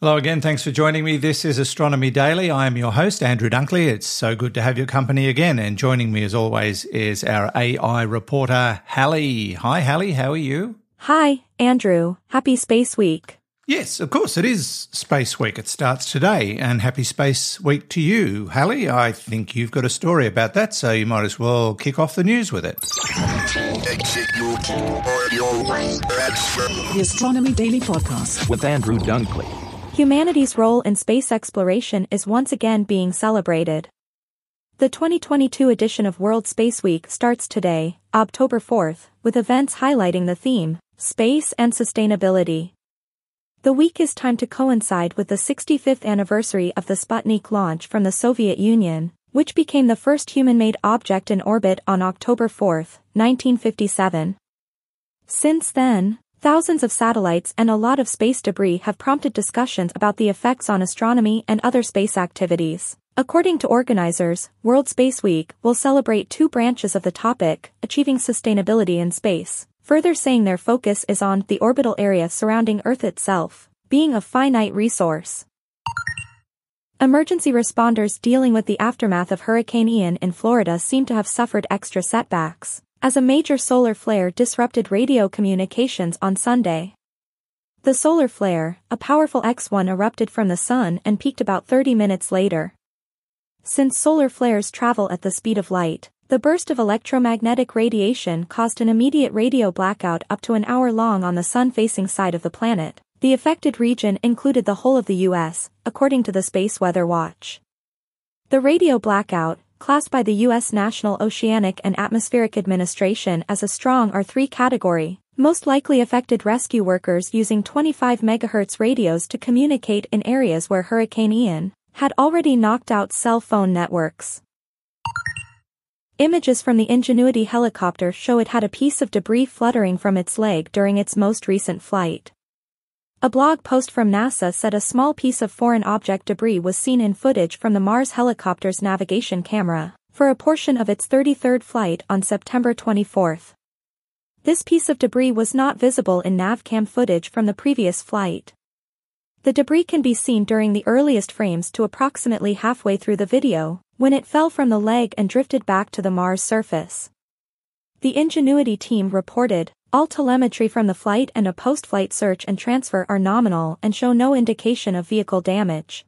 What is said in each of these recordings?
Hello again. Thanks for joining me. This is Astronomy Daily. I am your host, Andrew Dunkley. It's so good to have your company again. And joining me, as always, is our AI reporter, Halley. Hi, Halley. How are you? Hi, Andrew. Happy Space Week. Yes, of course, it is Space Week. It starts today. And happy Space Week to you, Halley. I think you've got a story about that, so you might as well kick off the news with it. The Astronomy Daily Podcast with Andrew Dunkley. Humanity's role in space exploration is once again being celebrated. The 2022 edition of World Space Week starts today, October 4th, with events highlighting the theme, Space and Sustainability. The week is timed to coincide with the 65th anniversary of the Sputnik launch from the Soviet Union, which became the first human-made object in orbit on October 4, 1957. Since then, Thousands of satellites and a lot of space debris have prompted discussions about the effects on astronomy and other space activities. According to organizers, World Space Week will celebrate two branches of the topic, achieving sustainability in space, further saying their focus is on the orbital area surrounding Earth itself, being a finite resource. Emergency responders dealing with the aftermath of Hurricane Ian in Florida seem to have suffered extra setbacks as a major solar flare disrupted radio communications on Sunday. The solar flare, a powerful X1 erupted from the sun and peaked about 30 minutes later. Since solar flares travel at the speed of light, the burst of electromagnetic radiation caused an immediate radio blackout up to an hour long on the sun-facing side of the planet. The affected region included the whole of the US, according to the Space Weather Watch. The radio blackout, classed by the U.S. National Oceanic and Atmospheric Administration as a strong R3 category, most likely affected rescue workers using 25 MHz radios to communicate in areas where Hurricane Ian had already knocked out cell phone networks. Images from the Ingenuity helicopter show it had a piece of debris fluttering from its leg during its most recent flight. A blog post from NASA said a small piece of foreign object debris was seen in footage from the Mars helicopter's navigation camera, for a portion of its 33rd flight on September 24. This piece of debris was not visible in navcam footage from the previous flight. The debris can be seen during the earliest frames to approximately halfway through the video, when it fell from the leg and drifted back to the Mars surface. The Ingenuity team reported, all telemetry from the flight and a post-flight search and transfer are nominal and show no indication of vehicle damage.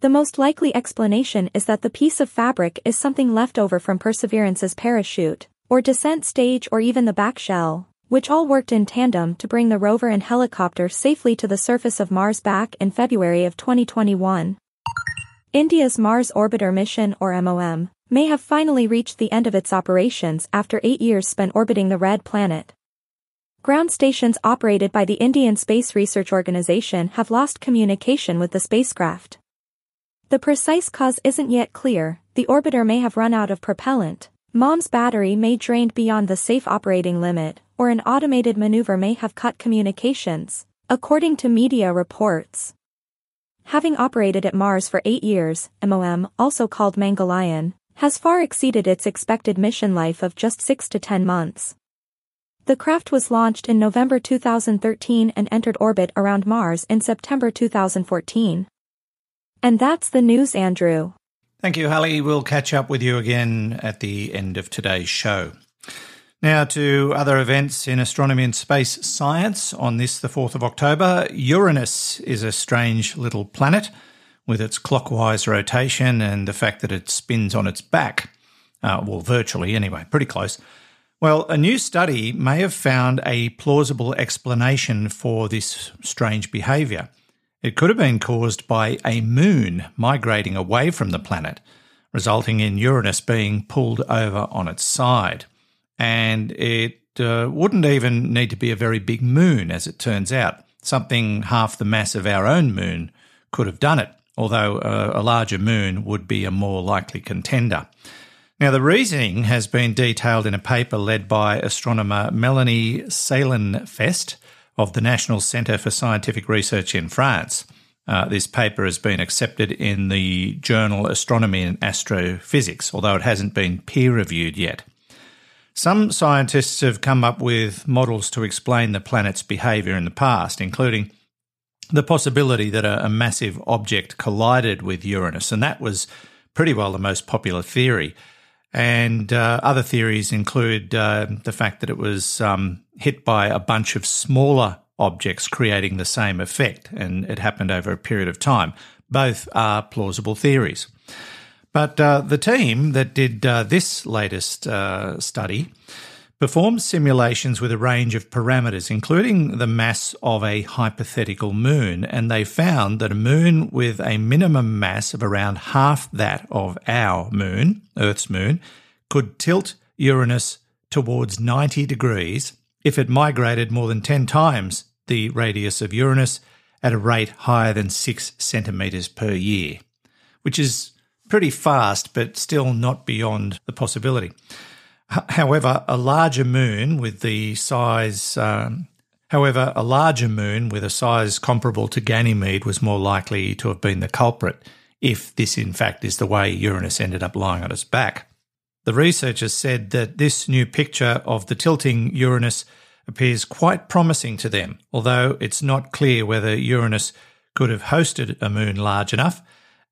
The most likely explanation is that the piece of fabric is something left over from Perseverance's parachute, or descent stage or even the back shell, which all worked in tandem to bring the rover and helicopter safely to the surface of Mars back in February of 2021. India's Mars Orbiter mission or MOM, may have finally reached the end of its operations after eight years spent orbiting the red planet. Ground stations operated by the Indian Space Research Organisation have lost communication with the spacecraft. The precise cause isn't yet clear, the orbiter may have run out of propellant, MOM's battery may drained beyond the safe operating limit, or an automated maneuver may have cut communications, according to media reports. Having operated at Mars for eight years, MOM, also called Mangalyaan, has far exceeded its expected mission life of just 6 to 10 months. The craft was launched in November 2013 and entered orbit around Mars in September 2014. And that's the news, Andrew. Thank you, Halley. We'll catch up with you again at the end of today's show. Now to other events in astronomy and space science. On this, the 4th of October, Uranus is a strange little planet with its clockwise rotation and the fact that it spins on its back. Uh, well, virtually anyway, pretty close. Well, a new study may have found a plausible explanation for this strange behaviour. It could have been caused by a moon migrating away from the planet, resulting in Uranus being pulled over on its side. And it uh, wouldn't even need to be a very big moon, as it turns out. Something half the mass of our own moon could have done it, although a, a larger moon would be a more likely contender. Now, the reasoning has been detailed in a paper led by astronomer Melanie Saillenfest of the National Centre for Scientific Research in France. Uh, this paper has been accepted in the journal Astronomy and Astrophysics, although it hasn't been peer reviewed yet. Some scientists have come up with models to explain the planet's behaviour in the past, including the possibility that a, a massive object collided with Uranus, and that was pretty well the most popular theory. And uh, other theories include uh, the fact that it was um, hit by a bunch of smaller objects creating the same effect, and it happened over a period of time. Both are plausible theories. But uh, the team that did uh, this latest uh, study performed simulations with a range of parameters, including the mass of a hypothetical moon, and they found that a moon with a minimum mass of around half that of our moon, Earth's moon, could tilt Uranus towards 90 degrees if it migrated more than 10 times the radius of Uranus at a rate higher than 6 centimetres per year, which is pretty fast, but still not beyond the possibility. However, a larger moon with the size, um, however, a larger moon with a size comparable to Ganymede was more likely to have been the culprit, if this in fact is the way Uranus ended up lying on its back. The researchers said that this new picture of the tilting Uranus appears quite promising to them, although it's not clear whether Uranus could have hosted a moon large enough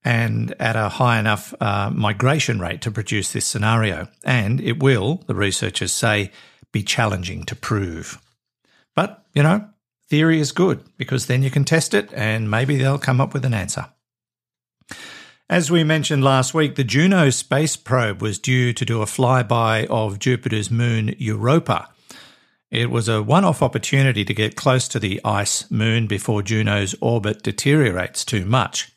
and at a high enough uh, migration rate to produce this scenario. And it will, the researchers say, be challenging to prove. But, you know, theory is good because then you can test it and maybe they'll come up with an answer. As we mentioned last week, the Juno space probe was due to do a flyby of Jupiter's moon Europa. It was a one off opportunity to get close to the ice moon before Juno's orbit deteriorates too much.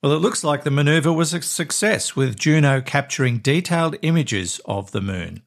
Well, it looks like the maneuver was a success, with Juno capturing detailed images of the moon.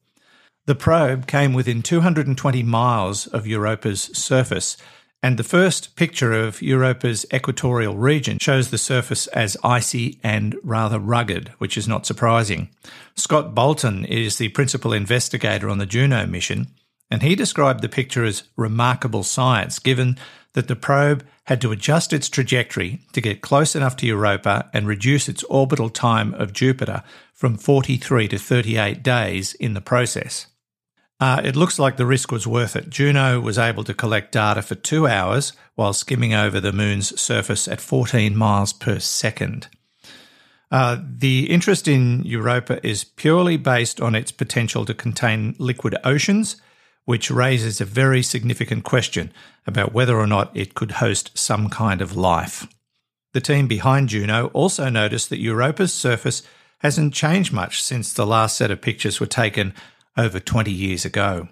The probe came within 220 miles of Europa's surface, and the first picture of Europa's equatorial region shows the surface as icy and rather rugged, which is not surprising. Scott Bolton is the principal investigator on the Juno mission, and he described the picture as remarkable science, given that the probe had to adjust its trajectory to get close enough to Europa and reduce its orbital time of Jupiter from 43 to 38 days in the process. Uh, it looks like the risk was worth it. Juno was able to collect data for two hours while skimming over the moon's surface at 14 miles per second. Uh, the interest in Europa is purely based on its potential to contain liquid oceans which raises a very significant question about whether or not it could host some kind of life. The team behind Juno also noticed that Europa's surface hasn't changed much since the last set of pictures were taken over 20 years ago.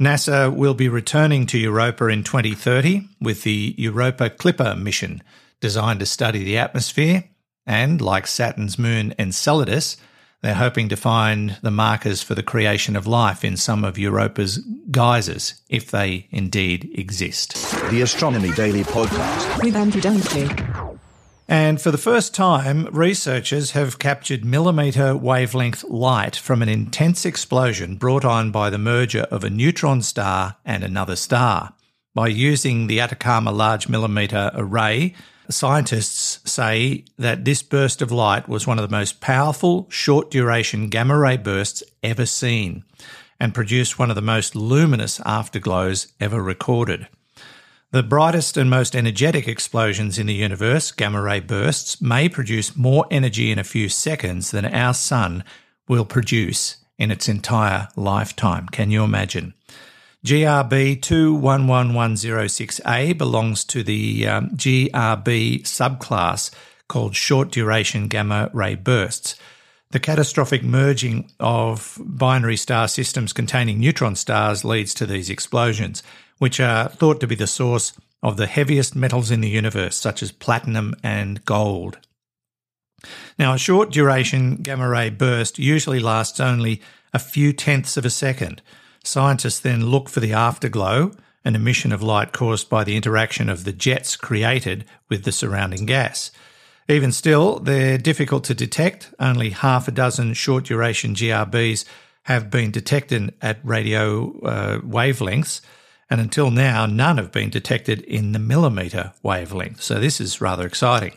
NASA will be returning to Europa in 2030 with the Europa Clipper mission, designed to study the atmosphere and, like Saturn's moon Enceladus, they're hoping to find the markers for the creation of life in some of Europa's geysers, if they indeed exist. The Astronomy Daily Podcast with Andrew Dunkley. And for the first time, researchers have captured millimetre wavelength light from an intense explosion brought on by the merger of a neutron star and another star. By using the Atacama Large Millimetre Array, Scientists say that this burst of light was one of the most powerful short duration gamma ray bursts ever seen and produced one of the most luminous afterglows ever recorded. The brightest and most energetic explosions in the universe, gamma ray bursts, may produce more energy in a few seconds than our sun will produce in its entire lifetime. Can you imagine? GRB 211106A belongs to the um, GRB subclass called short duration gamma ray bursts. The catastrophic merging of binary star systems containing neutron stars leads to these explosions, which are thought to be the source of the heaviest metals in the universe, such as platinum and gold. Now, a short duration gamma ray burst usually lasts only a few tenths of a second, Scientists then look for the afterglow, an emission of light caused by the interaction of the jets created with the surrounding gas. Even still, they're difficult to detect. Only half a dozen short duration GRBs have been detected at radio uh, wavelengths, and until now, none have been detected in the millimetre wavelength. So, this is rather exciting.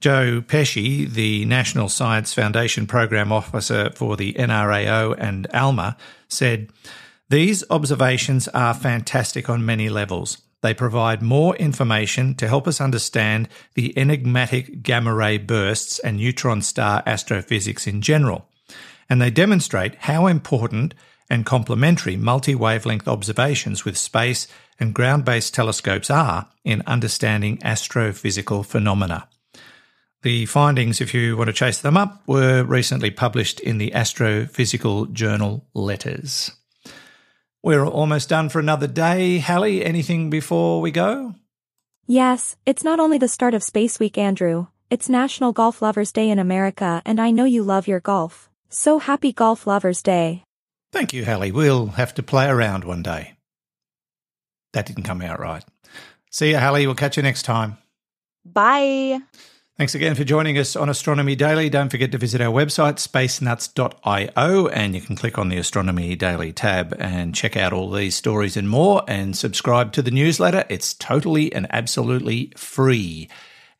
Joe Pesce, the National Science Foundation Program Officer for the NRAO and ALMA, said, these observations are fantastic on many levels. they provide more information to help us understand the enigmatic gamma ray bursts and neutron star astrophysics in general. And they demonstrate how important and complementary multi wavelength observations with space and ground based telescopes are in understanding astrophysical phenomena. The findings, if you want to chase them up, were recently published in the Astrophysical Journal Letters. We're almost done for another day. Halley, anything before we go? Yes, it's not only the start of Space Week, Andrew, it's National Golf Lovers Day in America, and I know you love your golf. So happy Golf Lovers Day. Thank you, Halley. We'll have to play around one day. That didn't come out right. See you, Halley. We'll catch you next time. Bye. Thanks again for joining us on Astronomy Daily. Don't forget to visit our website, spacenuts.io, and you can click on the Astronomy Daily tab and check out all these stories and more and subscribe to the newsletter. It's totally and absolutely free.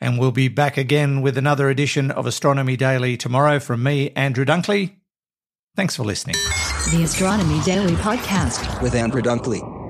And we'll be back again with another edition of Astronomy Daily tomorrow from me, Andrew Dunkley. Thanks for listening. The Astronomy Daily Podcast with Andrew Dunkley.